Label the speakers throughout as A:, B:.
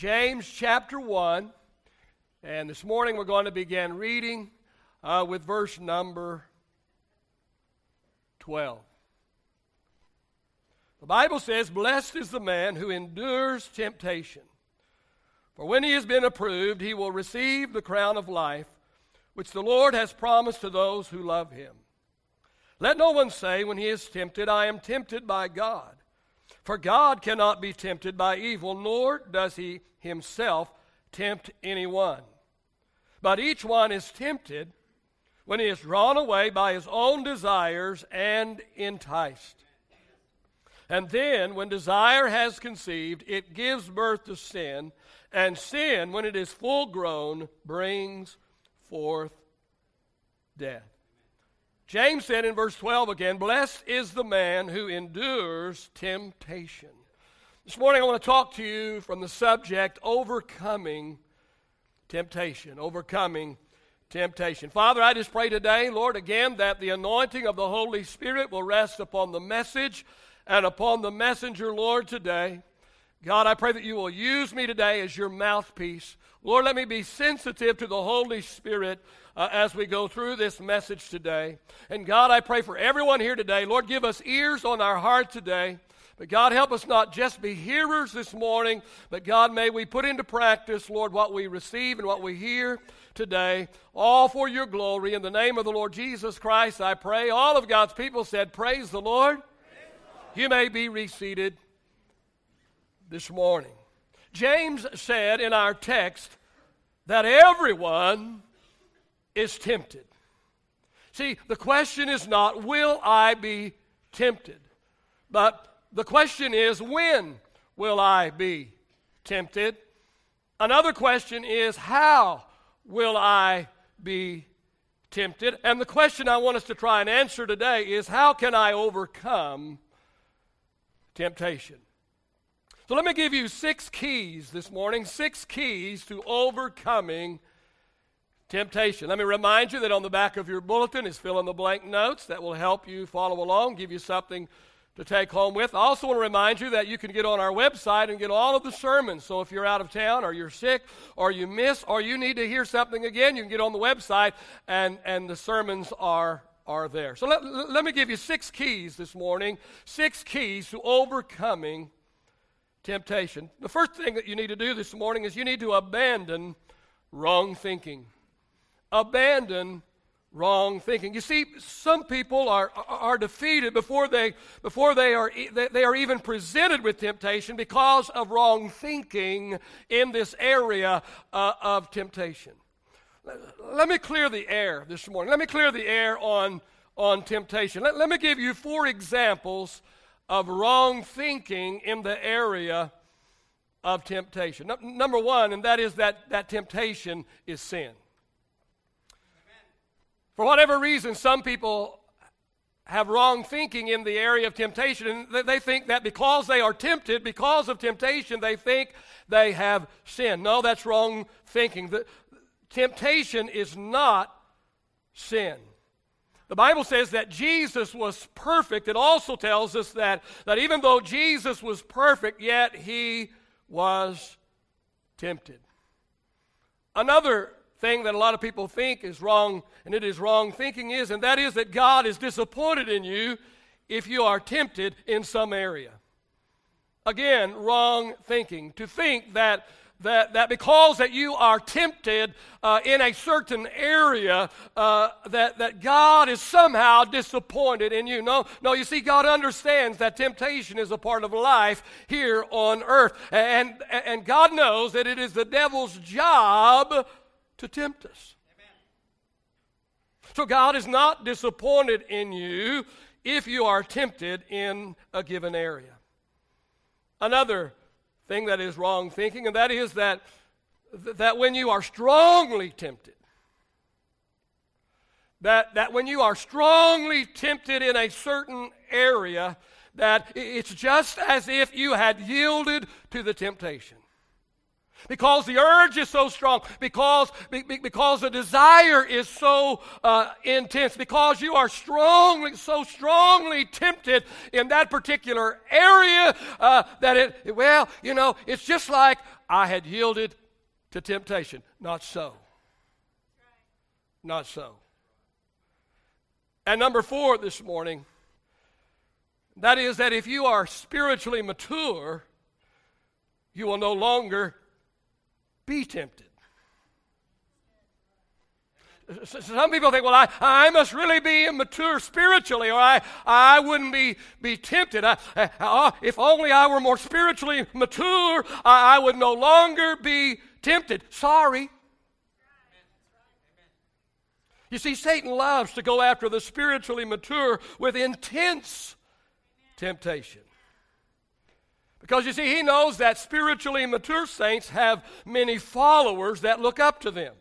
A: James chapter 1. And this morning we're going to begin reading uh, with verse number 12. The Bible says, Blessed is the man who endures temptation. For when he has been approved, he will receive the crown of life, which the Lord has promised to those who love him. Let no one say when he is tempted, I am tempted by God. For God cannot be tempted by evil, nor does he himself tempt anyone. But each one is tempted when he is drawn away by his own desires and enticed. And then, when desire has conceived, it gives birth to sin, and sin, when it is full grown, brings forth death. James said in verse 12 again, Blessed is the man who endures temptation. This morning I want to talk to you from the subject overcoming temptation. Overcoming temptation. Father, I just pray today, Lord, again, that the anointing of the Holy Spirit will rest upon the message and upon the messenger, Lord, today. God, I pray that you will use me today as your mouthpiece. Lord, let me be sensitive to the Holy Spirit uh, as we go through this message today. And God, I pray for everyone here today. Lord, give us ears on our heart today. But God, help us not just be hearers this morning, but God, may we put into practice, Lord, what we receive and what we hear today, all for your glory. In the name of the Lord Jesus Christ, I pray. All of God's people said, Praise the Lord. Praise the Lord. You may be reseated this morning. James said in our text that everyone is tempted. See, the question is not, will I be tempted? But the question is, when will I be tempted? Another question is, how will I be tempted? And the question I want us to try and answer today is, how can I overcome temptation? So let me give you six keys this morning, six keys to overcoming temptation. Let me remind you that on the back of your bulletin is fill in the blank notes that will help you follow along, give you something to take home with. I also want to remind you that you can get on our website and get all of the sermons. So if you're out of town or you're sick or you miss or you need to hear something again, you can get on the website and, and the sermons are, are there. So let, let me give you six keys this morning, six keys to overcoming temptation. The first thing that you need to do this morning is you need to abandon wrong thinking abandon wrong thinking. You see, some people are, are defeated before they, before they, are, they are even presented with temptation because of wrong thinking in this area uh, of temptation. Let me clear the air this morning. Let me clear the air on, on temptation. Let, let me give you four examples of wrong thinking in the area of temptation. Number one, and that is that, that temptation is sin. For whatever reason, some people have wrong thinking in the area of temptation, and they think that because they are tempted, because of temptation, they think they have sin. No, that's wrong thinking. The, temptation is not sin. The Bible says that Jesus was perfect. It also tells us that, that even though Jesus was perfect, yet he was tempted. Another thing that a lot of people think is wrong, and it is wrong thinking is, and that is that God is disappointed in you if you are tempted in some area. Again, wrong thinking. To think that that, that because that you are tempted uh, in a certain area uh, that, that god is somehow disappointed in you no no you see god understands that temptation is a part of life here on earth and, and god knows that it is the devil's job to tempt us. Amen. So God is not disappointed in you if you are tempted in a given area. Another thing that is wrong thinking, and that is that, that when you are strongly tempted, that, that when you are strongly tempted in a certain area, that it's just as if you had yielded to the temptation. Because the urge is so strong, because, because the desire is so uh, intense, because you are strongly, so strongly tempted in that particular area uh, that it, well, you know, it's just like I had yielded to temptation. Not so. Not so. And number four this morning, that is that if you are spiritually mature, you will no longer be tempted. Some people think, well, I, I must really be immature spiritually, or I, I wouldn't be, be tempted. I, I, uh, if only I were more spiritually mature, I, I would no longer be tempted. Sorry. You see, Satan loves to go after the spiritually mature with intense temptation. Because you see, he knows that spiritually mature saints have many followers that look up to them.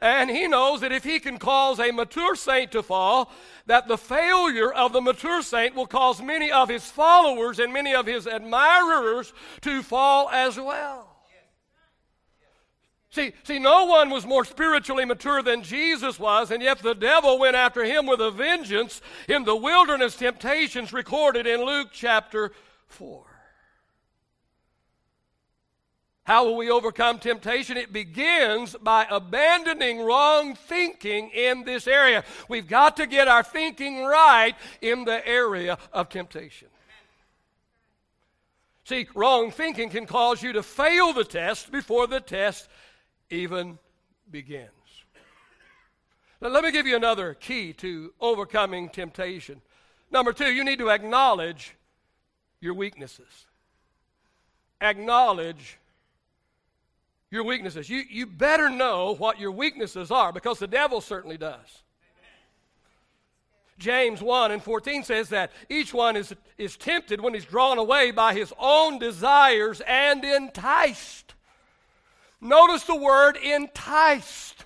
A: And he knows that if he can cause a mature saint to fall, that the failure of the mature saint will cause many of his followers and many of his admirers to fall as well. See, see, no one was more spiritually mature than Jesus was, and yet the devil went after him with a vengeance in the wilderness temptations recorded in Luke chapter 4. How will we overcome temptation? It begins by abandoning wrong thinking in this area. We've got to get our thinking right in the area of temptation. See, wrong thinking can cause you to fail the test before the test even begins. Now, let me give you another key to overcoming temptation. Number two, you need to acknowledge your weaknesses. Acknowledge your weaknesses. You, you better know what your weaknesses are because the devil certainly does. James 1 and 14 says that each one is, is tempted when he's drawn away by his own desires and enticed. Notice the word enticed.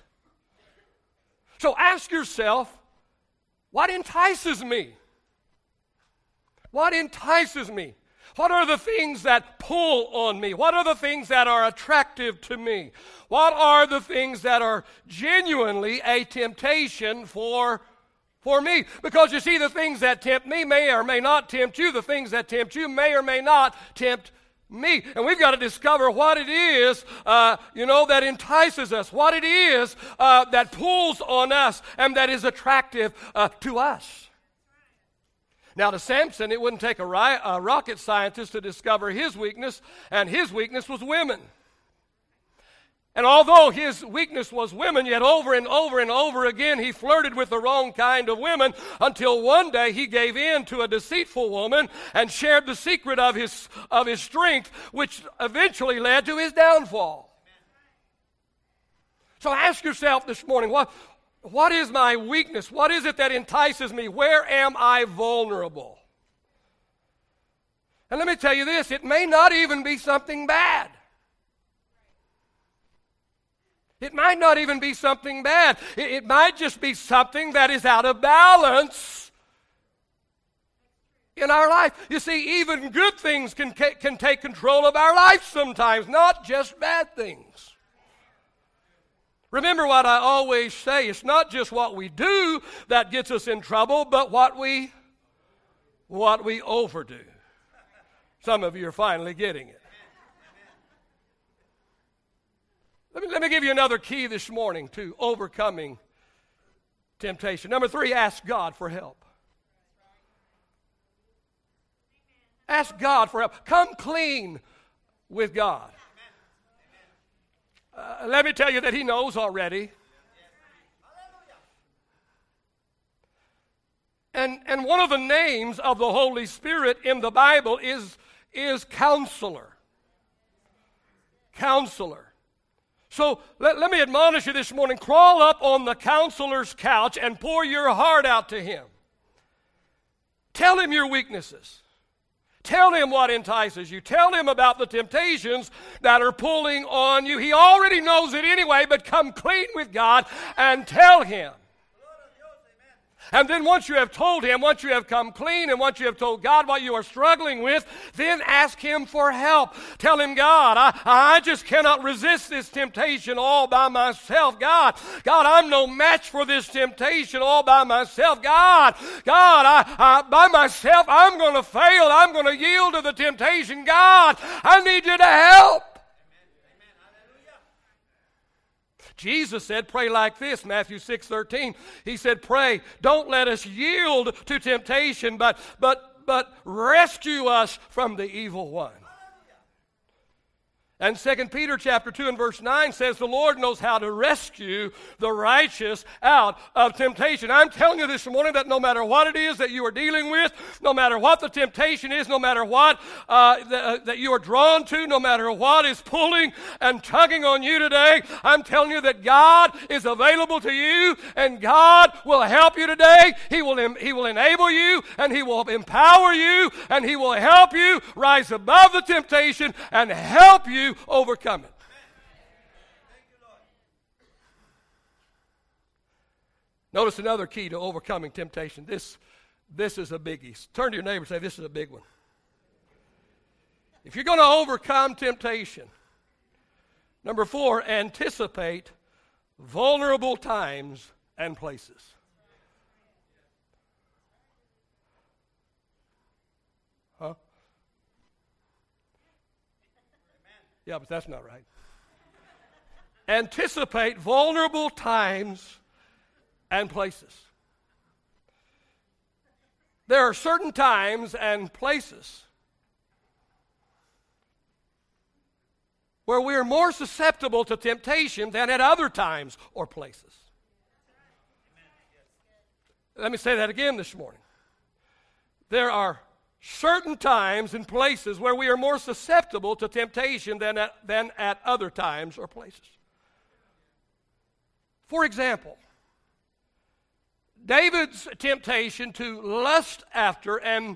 A: So ask yourself, what entices me? What entices me? What are the things that pull on me? What are the things that are attractive to me? What are the things that are genuinely a temptation for, for me? Because you see, the things that tempt me may or may not tempt you. The things that tempt you may or may not tempt me. And we've got to discover what it is, uh, you know, that entices us, what it is uh, that pulls on us and that is attractive uh, to us. Now, to Samson, it wouldn't take a, ri- a rocket scientist to discover his weakness, and his weakness was women. And although his weakness was women, yet over and over and over again he flirted with the wrong kind of women until one day he gave in to a deceitful woman and shared the secret of his, of his strength, which eventually led to his downfall. So ask yourself this morning what, what is my weakness? What is it that entices me? Where am I vulnerable? And let me tell you this it may not even be something bad. It might not even be something bad. It, it might just be something that is out of balance in our life. You see, even good things can, can take control of our life sometimes, not just bad things. Remember what I always say it's not just what we do that gets us in trouble, but what we what we overdo. Some of you are finally getting it. Let me, let me give you another key this morning to overcoming temptation. Number three, ask God for help. Ask God for help. Come clean with God. Uh, let me tell you that He knows already. And, and one of the names of the Holy Spirit in the Bible is, is counselor. Counselor. So let, let me admonish you this morning crawl up on the counselor's couch and pour your heart out to him. Tell him your weaknesses. Tell him what entices you. Tell him about the temptations that are pulling on you. He already knows it anyway, but come clean with God and tell him. And then once you have told Him, once you have come clean, and once you have told God what you are struggling with, then ask Him for help. Tell Him, God, I, I just cannot resist this temptation all by myself. God, God, I'm no match for this temptation all by myself. God, God, I, I by myself, I'm going to fail. I'm going to yield to the temptation. God, I need you to help. Jesus said, pray like this, Matthew 6 13. He said, pray, don't let us yield to temptation, but, but, but rescue us from the evil one. And 2 Peter chapter 2 and verse 9 says the Lord knows how to rescue the righteous out of temptation. I'm telling you this morning that no matter what it is that you are dealing with, no matter what the temptation is, no matter what uh, uh, that you are drawn to, no matter what is pulling and tugging on you today, I'm telling you that God is available to you and God will help you today. He will, he will enable you and He will empower you and He will help you rise above the temptation and help you overcome it. Notice another key to overcoming temptation. This, this is a biggie. Turn to your neighbor and say, This is a big one. If you're going to overcome temptation, number four, anticipate vulnerable times and places. Yeah, but that's not right. Anticipate vulnerable times and places. There are certain times and places where we are more susceptible to temptation than at other times or places. Let me say that again this morning. There are certain times and places where we are more susceptible to temptation than at, than at other times or places. For example, David's temptation to lust after and,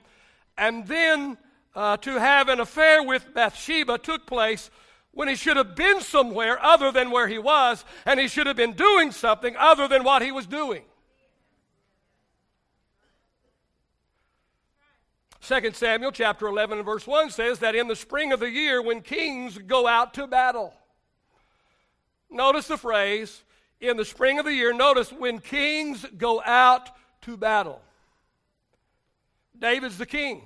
A: and then uh, to have an affair with Bathsheba took place when he should have been somewhere other than where he was, and he should have been doing something other than what he was doing. 2 Samuel chapter 11 and verse 1 says that in the spring of the year when kings go out to battle. Notice the phrase, in the spring of the year, notice when kings go out to battle. David's the king.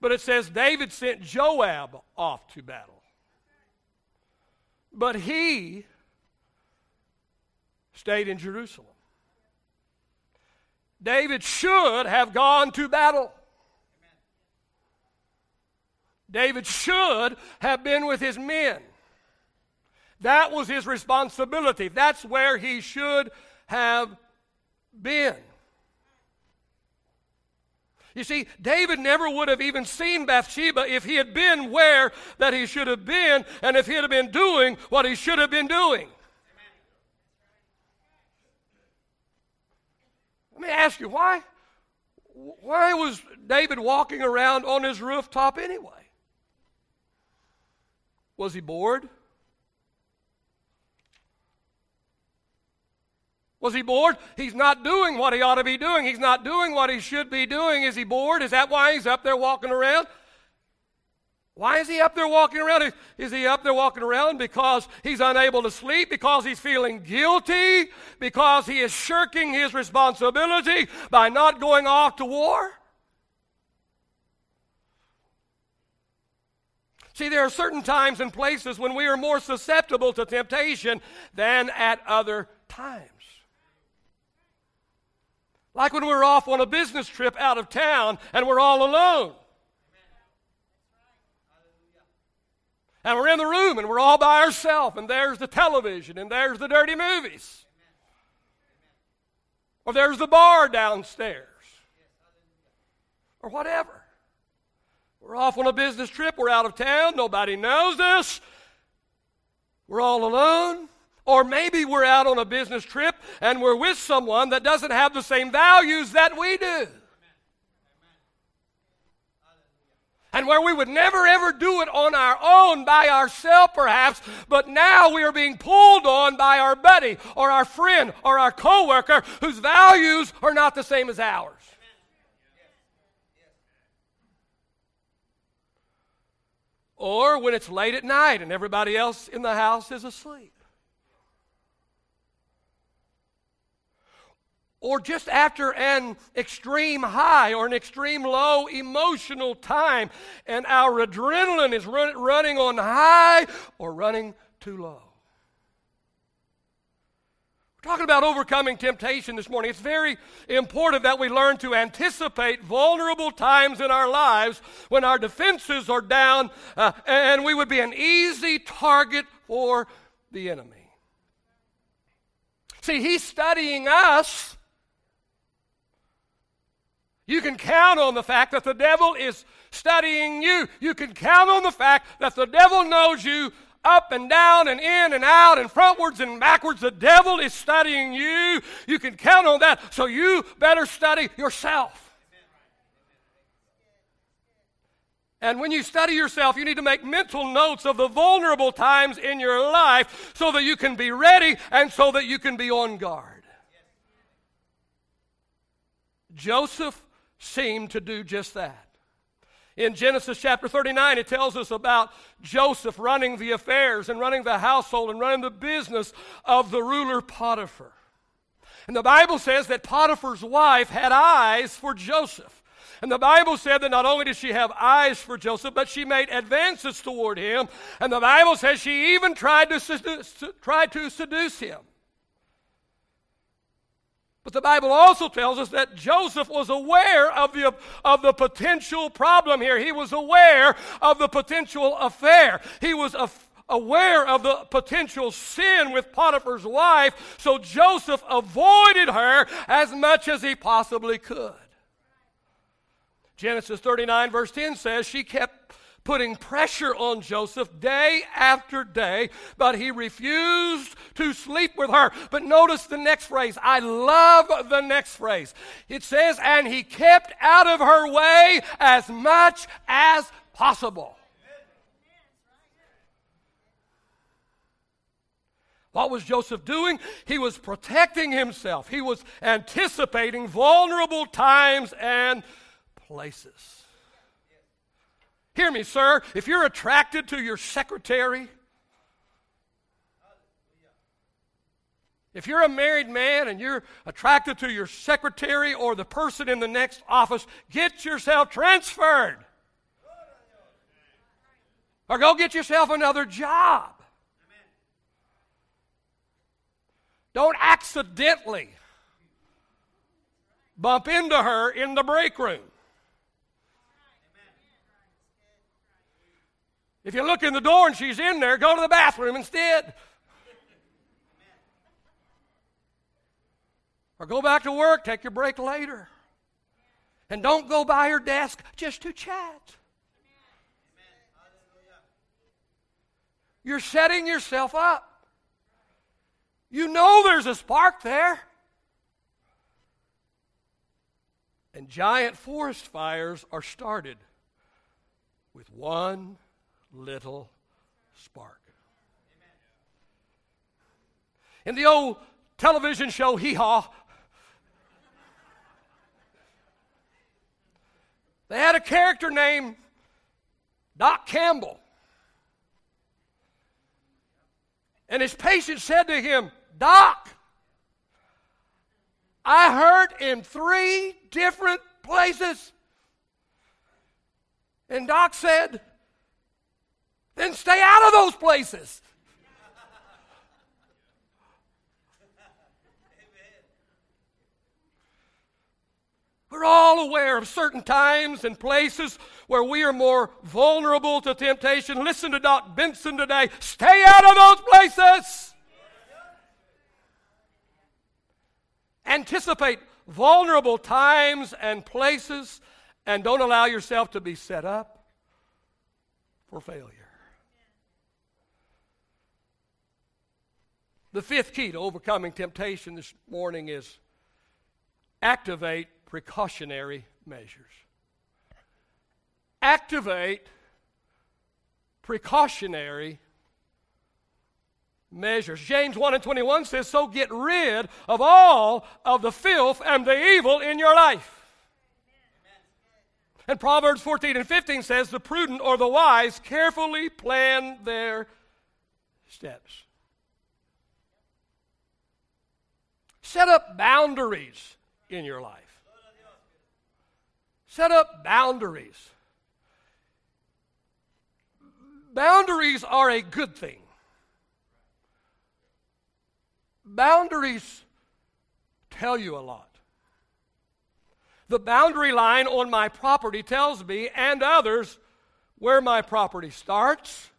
A: But it says David sent Joab off to battle. But he stayed in Jerusalem. David should have gone to battle. David should have been with his men. That was his responsibility. That's where he should have been. You see, David never would have even seen Bathsheba if he had been where that he should have been and if he had been doing what he should have been doing. Let me ask you, why, why was David walking around on his rooftop anyway? Was he bored? Was he bored? He's not doing what he ought to be doing. He's not doing what he should be doing. Is he bored? Is that why he's up there walking around? Why is he up there walking around? Is he up there walking around because he's unable to sleep? Because he's feeling guilty? Because he is shirking his responsibility by not going off to war? See, there are certain times and places when we are more susceptible to temptation than at other times. Like when we're off on a business trip out of town and we're all alone. And we're in the room and we're all by ourselves, and there's the television, and there's the dirty movies. Or there's the bar downstairs. Or whatever. We're off on a business trip. We're out of town. Nobody knows this. We're all alone. Or maybe we're out on a business trip and we're with someone that doesn't have the same values that we do. and where we would never ever do it on our own by ourselves perhaps but now we are being pulled on by our buddy or our friend or our coworker whose values are not the same as ours or when it's late at night and everybody else in the house is asleep or just after an extreme high or an extreme low emotional time, and our adrenaline is run, running on high or running too low. Talking about overcoming temptation this morning. It's very important that we learn to anticipate vulnerable times in our lives when our defenses are down uh, and we would be an easy target for the enemy. See, he's studying us you can count on the fact that the devil is studying you. You can count on the fact that the devil knows you up and down and in and out and frontwards and backwards. The devil is studying you. You can count on that. So you better study yourself. And when you study yourself, you need to make mental notes of the vulnerable times in your life so that you can be ready and so that you can be on guard. Joseph seemed to do just that. In Genesis chapter 39, it tells us about Joseph running the affairs and running the household and running the business of the ruler Potiphar. And the Bible says that Potiphar's wife had eyes for Joseph. And the Bible said that not only did she have eyes for Joseph, but she made advances toward him. And the Bible says she even tried to seduce, tried to seduce him. But the Bible also tells us that Joseph was aware of the, of the potential problem here. He was aware of the potential affair. He was aware of the potential sin with Potiphar's wife, so Joseph avoided her as much as he possibly could. Genesis 39, verse 10 says, She kept putting pressure on Joseph day after day, but he refused to sleep with her. But notice the next phrase. I love the next phrase. It says, and he kept out of her way as much as possible. What was Joseph doing? He was protecting himself. He was anticipating vulnerable times and places. Hear me, sir. If you're attracted to your secretary, if you're a married man and you're attracted to your secretary or the person in the next office, get yourself transferred. Or go get yourself another job. Don't accidentally bump into her in the break room. If you look in the door and she's in there, go to the bathroom instead. Or go back to work, take your break later. And don't go by her desk just to chat. You're setting yourself up. You know there's a spark there. And giant forest fires are started with one little spark. In the old television show Hee Haw, they had a character named Doc Campbell. And his patient said to him, Doc, I hurt in three different places. And Doc said, then stay out of those places. We're all aware of certain times and places where we are more vulnerable to temptation. Listen to Doc Benson today. Stay out of those places. Anticipate vulnerable times and places and don't allow yourself to be set up for failure. The fifth key to overcoming temptation this morning is activate precautionary measures. activate precautionary measures. James 1 and 21 says, So get rid of all of the filth and the evil in your life. And Proverbs 14 and 15 says, The prudent or the wise carefully plan their steps. Set up boundaries in your life. Set up boundaries. Boundaries are a good thing. Boundaries tell you a lot. The boundary line on my property tells me and others where my property starts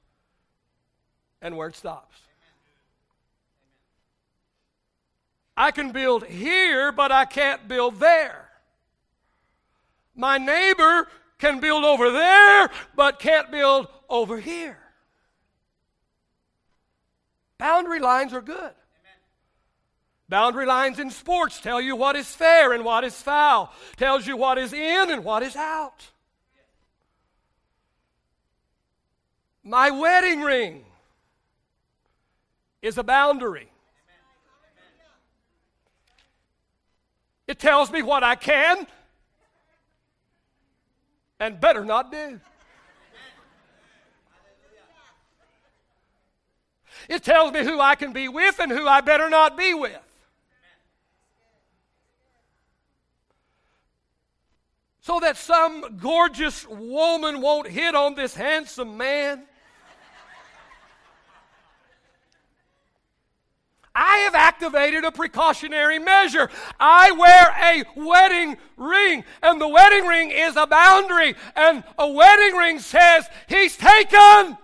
A: and where it stops. I can build here, but I can't build there. My neighbor can build over there, but can't build over here. Boundary lines are good. Boundary lines in sports tell you what is fair and what is foul, tells you what is in and what is out. My wedding ring is a boundary. It tells me what I can and better not do. It tells me who I can be with and who I better not be with. So that some gorgeous woman won't hit on this handsome man. I have activated a precautionary measure. I wear a wedding ring, and the wedding ring is a boundary, and a wedding ring says, He's taken.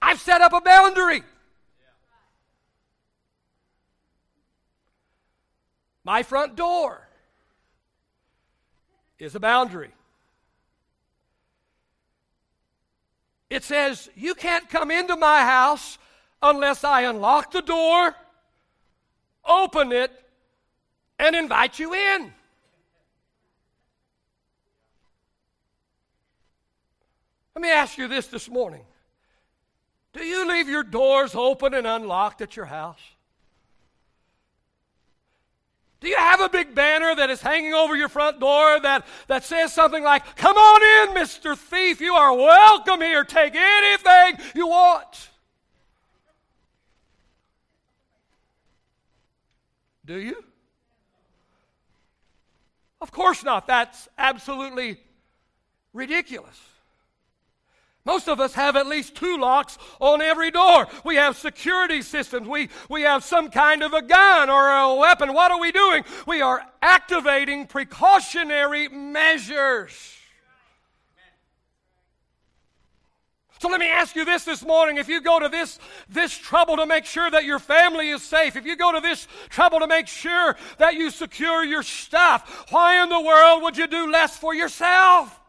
A: I've set up a boundary. My front door is a boundary. It says, You can't come into my house unless I unlock the door, open it, and invite you in. Let me ask you this this morning Do you leave your doors open and unlocked at your house? Do you have a big banner that is hanging over your front door that, that says something like, Come on in, Mr. Thief, you are welcome here, take anything you want? Do you? Of course not. That's absolutely ridiculous. Most of us have at least two locks on every door. We have security systems. We, we have some kind of a gun or a weapon. What are we doing? We are activating precautionary measures. So let me ask you this this morning. If you go to this, this trouble to make sure that your family is safe, if you go to this trouble to make sure that you secure your stuff, why in the world would you do less for yourself?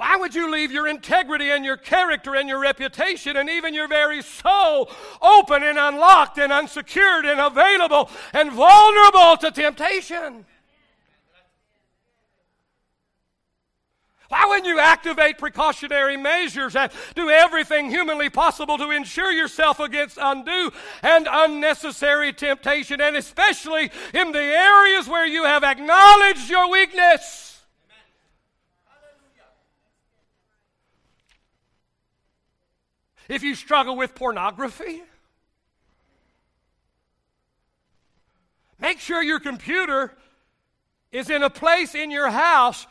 A: Why would you leave your integrity and your character and your reputation and even your very soul open and unlocked and unsecured and available and vulnerable to temptation? Why wouldn't you activate precautionary measures and do everything humanly possible to ensure yourself against undue and unnecessary temptation, and especially in the areas where you have acknowledged your weakness? If you struggle with pornography, make sure your computer is in a place in your house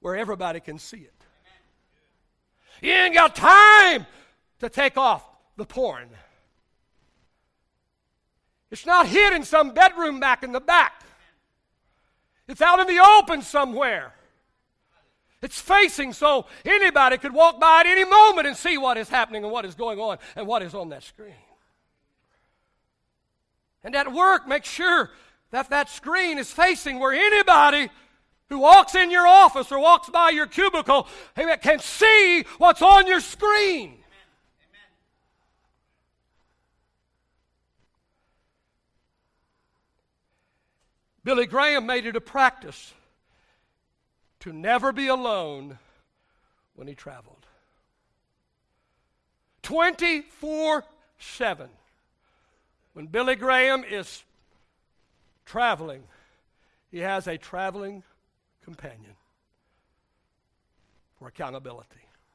A: where everybody can see it. You ain't got time to take off the porn. It's not hid in some bedroom back in the back. It's out in the open somewhere. It's facing so anybody could walk by at any moment and see what is happening and what is going on and what is on that screen. And at work, make sure that that screen is facing where anybody who walks in your office or walks by your cubicle can see what's on your screen. Billy Graham made it a practice to never be alone when he traveled. 24 7. When Billy Graham is traveling, he has a traveling companion for accountability.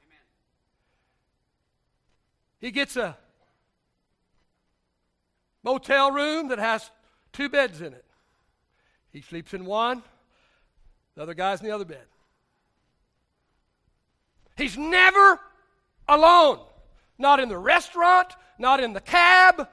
A: Amen. He gets a motel room that has two beds in it. He sleeps in one, the other guy's in the other bed. He's never alone. Not in the restaurant, not in the cab,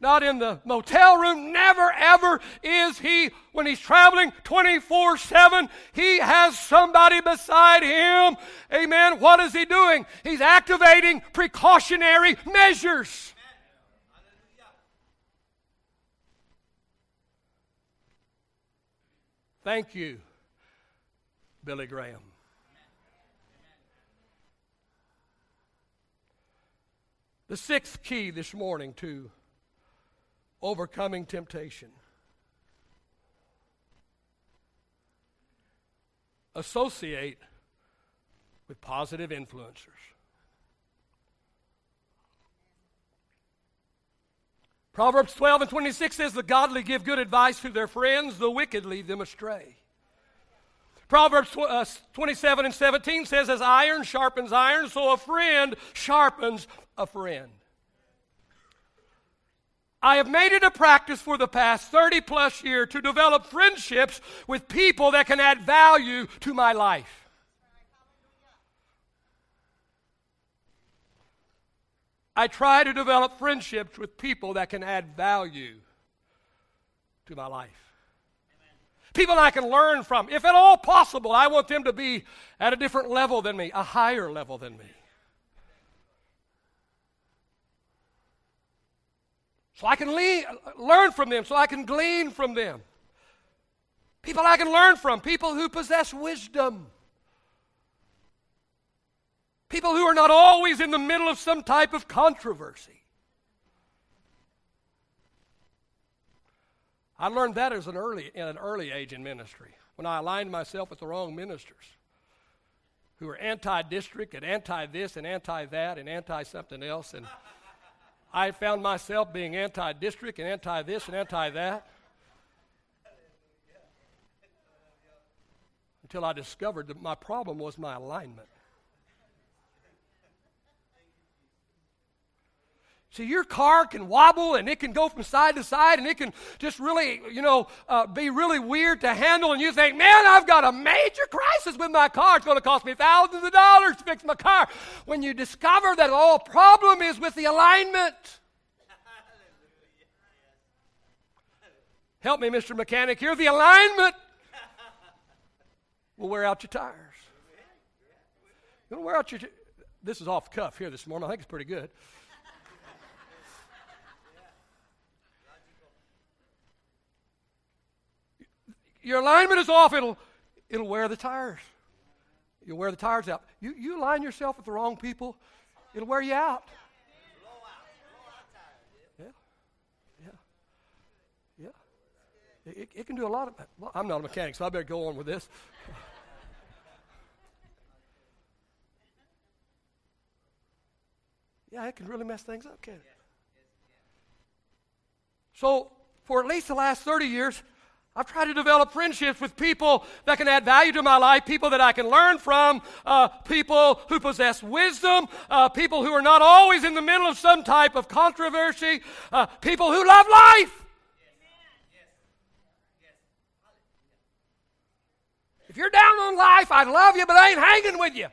A: not in the motel room. Never, ever is he, when he's traveling 24 7, he has somebody beside him. Amen. What is he doing? He's activating precautionary measures. Thank you, Billy Graham. The sixth key this morning to overcoming temptation associate with positive influencers. Proverbs 12 and 26 says, The godly give good advice to their friends, the wicked lead them astray. Proverbs uh, 27 and 17 says, As iron sharpens iron, so a friend sharpens a friend. I have made it a practice for the past 30 plus years to develop friendships with people that can add value to my life. I try to develop friendships with people that can add value to my life. People I can learn from. If at all possible, I want them to be at a different level than me, a higher level than me. so I can learn from them, so I can glean from them. People I can learn from, people who possess wisdom. People who are not always in the middle of some type of controversy. I learned that as an early, in an early age in ministry when I aligned myself with the wrong ministers who were anti district and anti this and anti that and anti something else. And I found myself being anti district and anti this and anti that. Until I discovered that my problem was my alignment. See, your car can wobble and it can go from side to side and it can just really, you know, uh, be really weird to handle. And you think, man, I've got a major crisis with my car. It's going to cost me thousands of dollars to fix my car. When you discover that all problem is with the alignment. Help me, Mr. Mechanic. Here, the alignment will wear out your tires. You'll wear out your. T- this is off cuff here this morning. I think it's pretty good. Your alignment is off, it'll, it'll wear the tires. You'll wear the tires out. You, you align yourself with the wrong people, it'll wear you out. Yeah. Yeah. Yeah. It, it can do a lot of. Well, I'm not a mechanic, so I better go on with this. yeah, it can really mess things up, can it? So, for at least the last 30 years, I've tried to develop friendships with people that can add value to my life, people that I can learn from, uh, people who possess wisdom, uh, people who are not always in the middle of some type of controversy, uh, people who love life. If you're down on life, I love you, but I ain't hanging with you.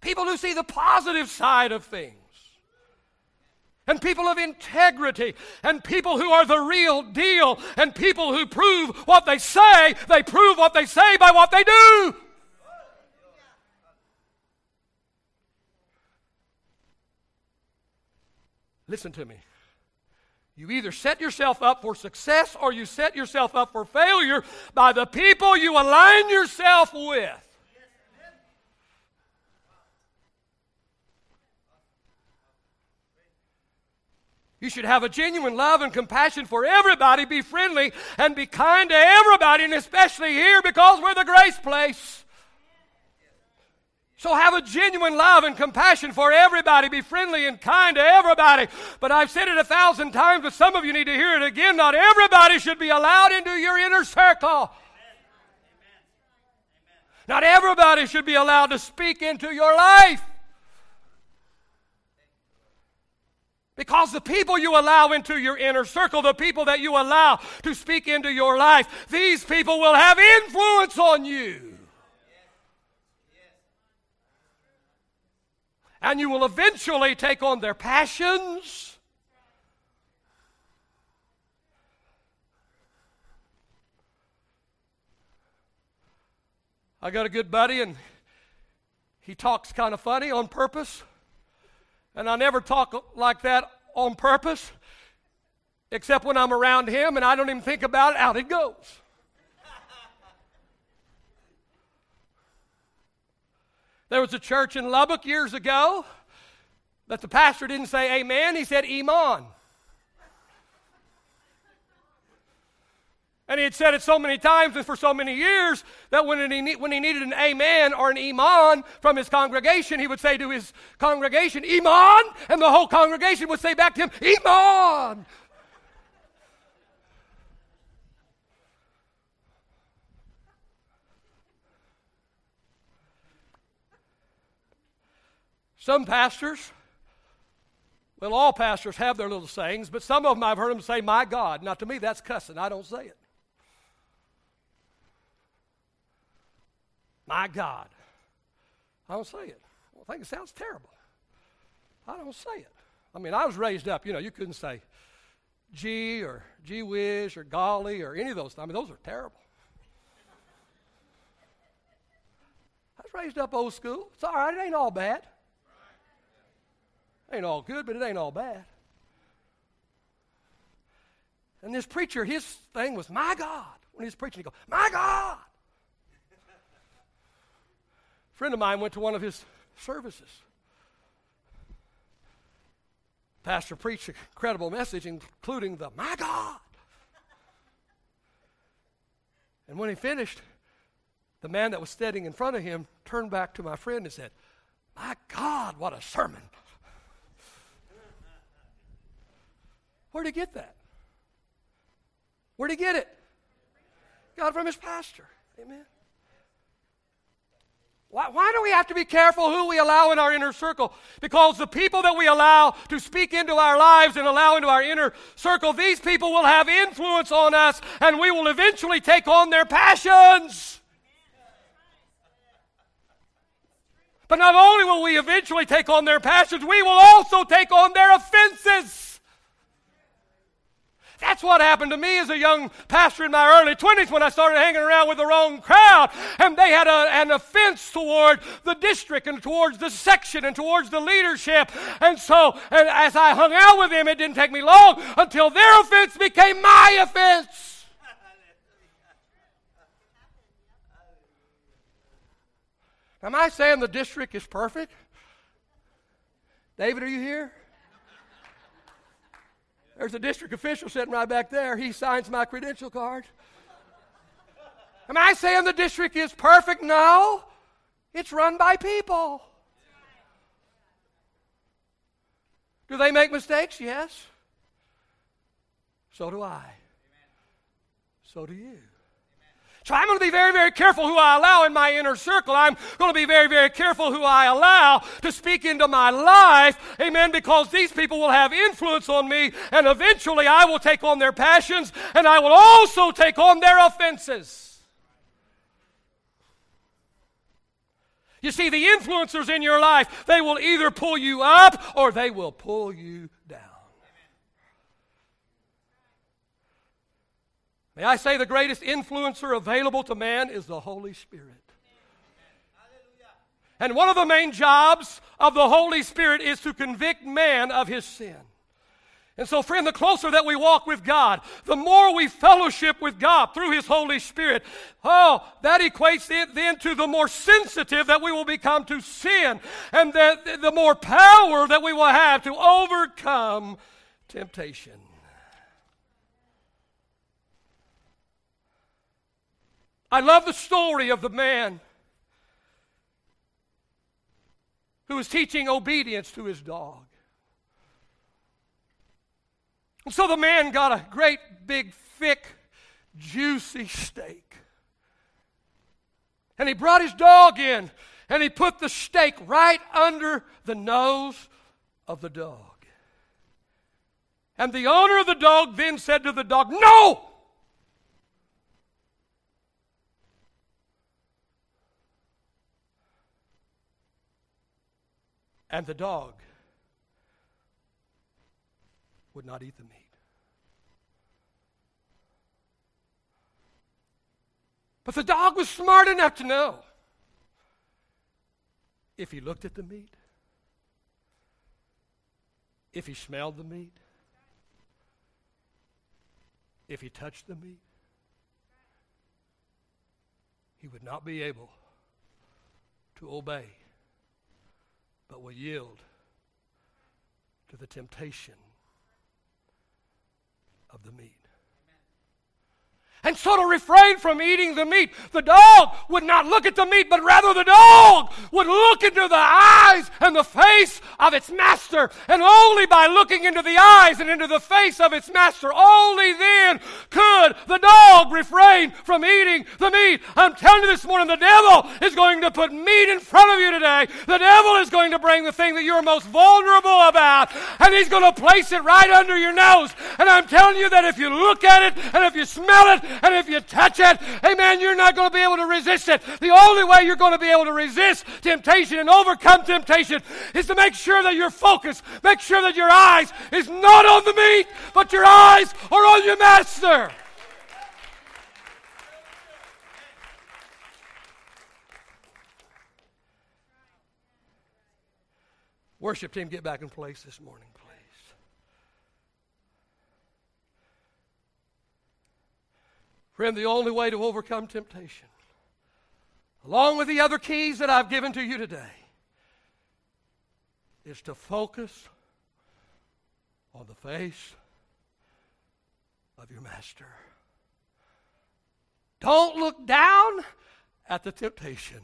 A: People who see the positive side of things and people of integrity and people who are the real deal and people who prove what they say, they prove what they say by what they do. Listen to me. You either set yourself up for success or you set yourself up for failure by the people you align yourself with. You should have a genuine love and compassion for everybody, be friendly, and be kind to everybody, and especially here because we're the grace place. So have a genuine love and compassion for everybody. Be friendly and kind to everybody. But I've said it a thousand times, but some of you need to hear it again. Not everybody should be allowed into your inner circle. Not everybody should be allowed to speak into your life. Because the people you allow into your inner circle, the people that you allow to speak into your life, these people will have influence on you. And you will eventually take on their passions. I got a good buddy, and he talks kind of funny on purpose. And I never talk like that on purpose, except when I'm around him and I don't even think about it, out it goes. There was a church in Lubbock years ago that the pastor didn't say amen, he said Iman. And he had said it so many times and for so many years that when he, when he needed an amen or an iman from his congregation, he would say to his congregation, Iman! And the whole congregation would say back to him, Iman! Some pastors, well, all pastors have their little sayings, but some of them I've heard them say, My God. Now, to me, that's cussing. I don't say it. My God. I don't say it. I think it sounds terrible. I don't say it. I mean, I was raised up, you know, you couldn't say gee or gee whiz or golly or any of those. I mean, those are terrible. I was raised up old school. It's all right, it ain't all bad. It ain't all good, but it ain't all bad. And this preacher, his thing was, my God. When he was preaching, he go, my God friend of mine went to one of his services. Pastor preached an incredible message, including the My God. And when he finished, the man that was standing in front of him turned back to my friend and said, My God, what a sermon. Where'd he get that? Where'd he get it? Got it from his pastor. Amen. Why, why, do we have to be careful who we allow in our inner circle? Because the people that we allow to speak into our lives and allow into our inner circle, these people will have influence on us and we will eventually take on their passions. But not only will we eventually take on their passions, we will also take on their offenses. That's what happened to me as a young pastor in my early 20s when I started hanging around with the wrong crowd. And they had a, an offense toward the district and towards the section and towards the leadership. And so, and as I hung out with them, it didn't take me long until their offense became my offense. Am I saying the district is perfect? David, are you here? There's a district official sitting right back there. He signs my credential card. Am I saying the district is perfect? No. It's run by people. Do they make mistakes? Yes. So do I. So do you. So I'm going to be very, very careful who I allow in my inner circle. I'm going to be very, very careful who I allow to speak into my life. Amen. Because these people will have influence on me, and eventually I will take on their passions, and I will also take on their offenses. You see, the influencers in your life, they will either pull you up or they will pull you down. May I say the greatest influencer available to man is the Holy Spirit. And one of the main jobs of the Holy Spirit is to convict man of his sin. And so, friend, the closer that we walk with God, the more we fellowship with God through His Holy Spirit, oh, that equates then to the more sensitive that we will become to sin, and the, the more power that we will have to overcome temptation. I love the story of the man who was teaching obedience to his dog. And so the man got a great big, thick, juicy steak. And he brought his dog in and he put the steak right under the nose of the dog. And the owner of the dog then said to the dog, No! And the dog would not eat the meat. But the dog was smart enough to know if he looked at the meat, if he smelled the meat, if he touched the meat, he would not be able to obey but will yield to the temptation of the meat. And so to refrain from eating the meat, the dog would not look at the meat, but rather the dog would look into the eyes and the face of its master. And only by looking into the eyes and into the face of its master, only then could the dog refrain from eating the meat. I'm telling you this morning, the devil is going to put meat in front of you today. The devil is going to bring the thing that you're most vulnerable about, and he's going to place it right under your nose. And I'm telling you that if you look at it and if you smell it, and if you touch it, amen, you're not going to be able to resist it. The only way you're going to be able to resist temptation and overcome temptation is to make sure that you're focused. Make sure that your eyes is not on the meat, but your eyes are on your master. Worship team, get back in place this morning. Friend, the only way to overcome temptation, along with the other keys that I've given to you today, is to focus on the face of your master. Don't look down at the temptation,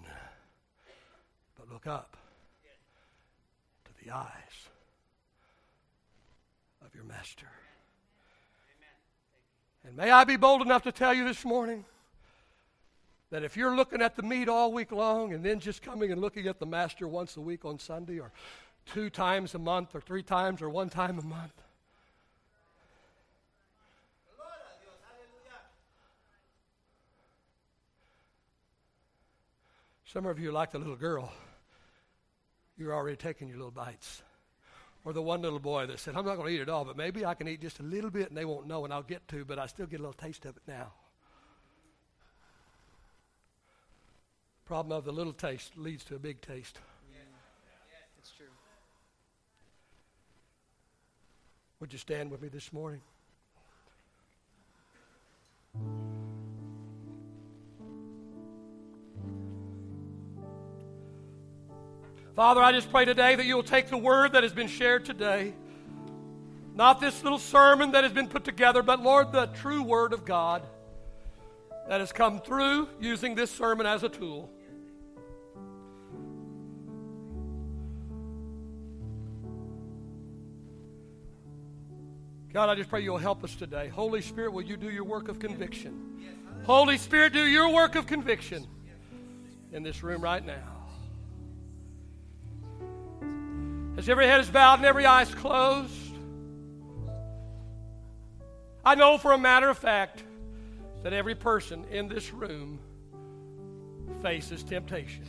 A: but look up to the eyes of your master. And may I be bold enough to tell you this morning that if you're looking at the meat all week long and then just coming and looking at the master once a week on Sunday or two times a month or three times or one time a month, Some of you, like the little girl, you're already taking your little bites. Or the one little boy that said, I'm not going to eat it all, but maybe I can eat just a little bit and they won't know and I'll get to, but I still get a little taste of it now. Problem of the little taste leads to a big taste. Yeah. Yeah, it's true. Would you stand with me this morning? Father, I just pray today that you'll take the word that has been shared today, not this little sermon that has been put together, but Lord, the true word of God that has come through using this sermon as a tool. God, I just pray you'll help us today. Holy Spirit, will you do your work of conviction? Holy Spirit, do your work of conviction in this room right now. As every head is bowed and every eye is closed, I know for a matter of fact that every person in this room faces temptation.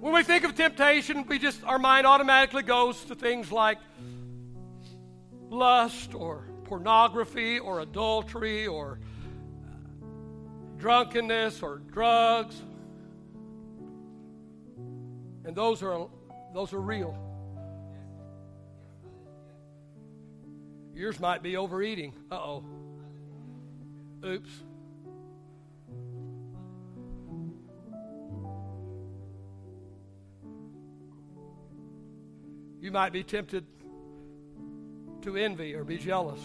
A: When we think of temptation, we just our mind automatically goes to things like lust or pornography or adultery or drunkenness or drugs and those are, those are real. Yours might be overeating. Uh oh. Oops. You might be tempted to envy or be jealous.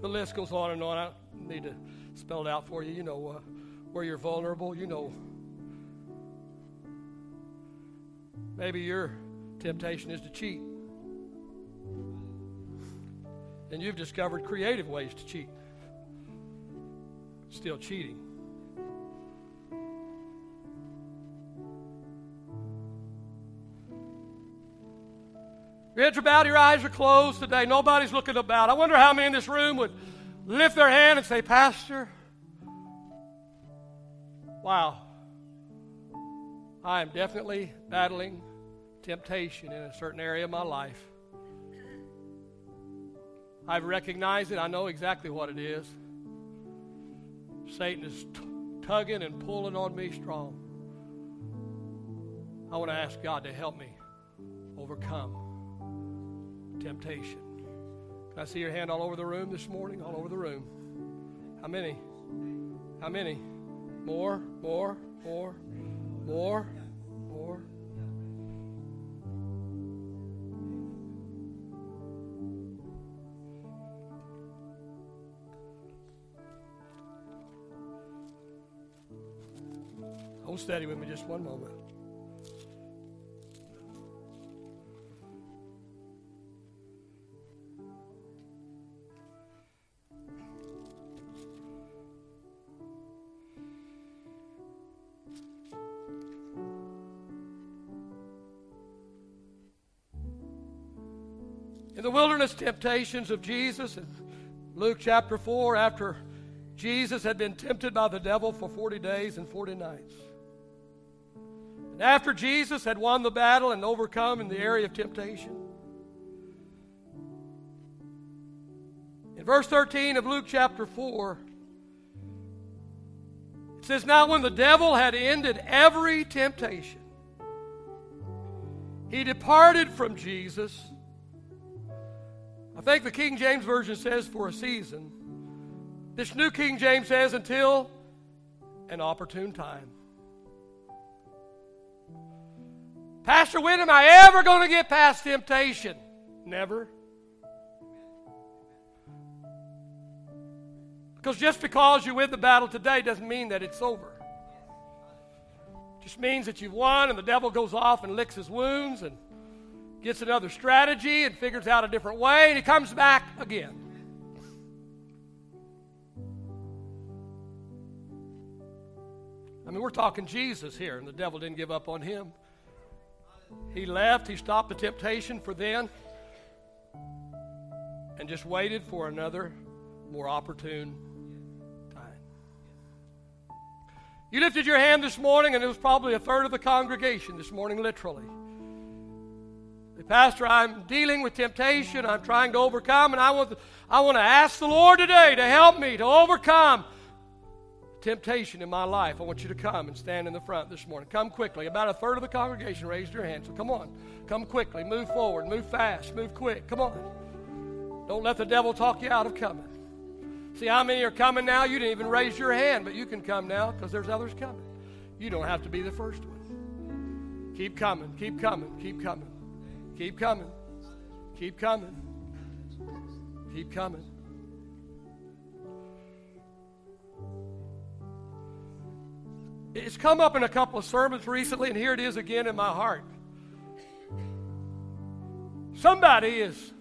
A: The list goes on and on. I need to spell it out for you. You know uh, where you're vulnerable. You know. Maybe your temptation is to cheat. And you've discovered creative ways to cheat. Still cheating. Your heads are bowed, your eyes are closed today. Nobody's looking about. I wonder how many in this room would lift their hand and say, Pastor, wow, I am definitely battling temptation in a certain area of my life. I've recognized it. I know exactly what it is. Satan is t- tugging and pulling on me strong. I want to ask God to help me overcome temptation. Can I see your hand all over the room this morning? All over the room. How many? How many? More, more, more, more, more. Hold steady with me just one moment. In the wilderness temptations of Jesus in Luke chapter 4, after Jesus had been tempted by the devil for 40 days and 40 nights. And after Jesus had won the battle and overcome in the area of temptation, in verse 13 of Luke chapter 4, it says, Now when the devil had ended every temptation, he departed from Jesus I think the King James Version says for a season. This New King James says until an opportune time. Pastor, when am I ever going to get past temptation? Never. Because just because you win the battle today doesn't mean that it's over. It just means that you've won and the devil goes off and licks his wounds and gets another strategy and figures out a different way, and he comes back again. I mean, we're talking Jesus here, and the devil didn't give up on him. He left, he stopped the temptation for then, and just waited for another more opportune time. You lifted your hand this morning, and it was probably a third of the congregation this morning, literally. Pastor, I'm dealing with temptation. I'm trying to overcome, and I want, to, I want to ask the Lord today to help me to overcome temptation in my life. I want you to come and stand in the front this morning. Come quickly. About a third of the congregation raised your hand. So come on. Come quickly. Move forward. Move fast. Move quick. Come on. Don't let the devil talk you out of coming. See how many are coming now? You didn't even raise your hand, but you can come now because there's others coming. You don't have to be the first one. Keep coming. Keep coming. Keep coming. Keep coming. Keep coming. Keep coming. It's come up in a couple of sermons recently, and here it is again in my heart. Somebody is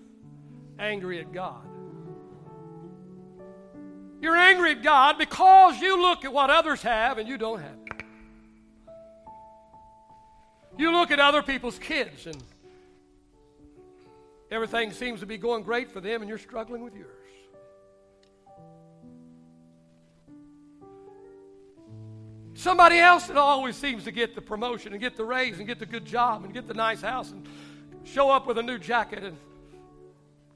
A: angry at God. You're angry at God because you look at what others have and you don't have. You look at other people's kids and Everything seems to be going great for them, and you're struggling with yours. Somebody else that always seems to get the promotion and get the raise and get the good job and get the nice house and show up with a new jacket and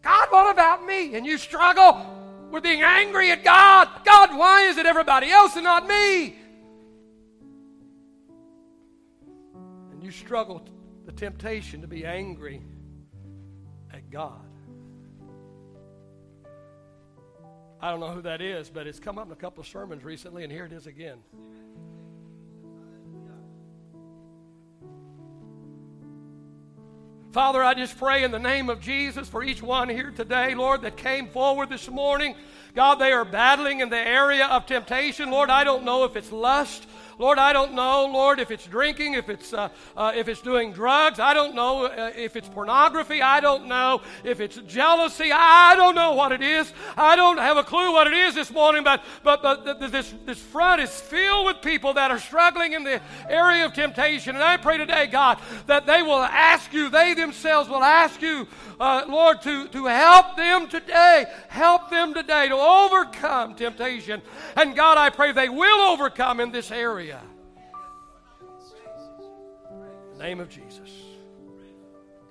A: God, what about me? And you struggle with being angry at God. God, why is it everybody else and not me? And you struggle the temptation to be angry God. I don't know who that is, but it's come up in a couple of sermons recently, and here it is again. Father, I just pray in the name of Jesus for each one here today, Lord, that came forward this morning. God, they are battling in the area of temptation. Lord, I don't know if it's lust. Lord, I don't know, Lord, if it's drinking, if it's, uh, uh, if it's doing drugs. I don't know uh, if it's pornography. I don't know if it's jealousy. I don't know what it is. I don't have a clue what it is this morning, but, but, but this, this front is filled with people that are struggling in the area of temptation. And I pray today, God, that they will ask you, they themselves will ask you, uh, Lord, to, to help them today. Help them today to overcome temptation. And God, I pray they will overcome in this area. Name of Jesus.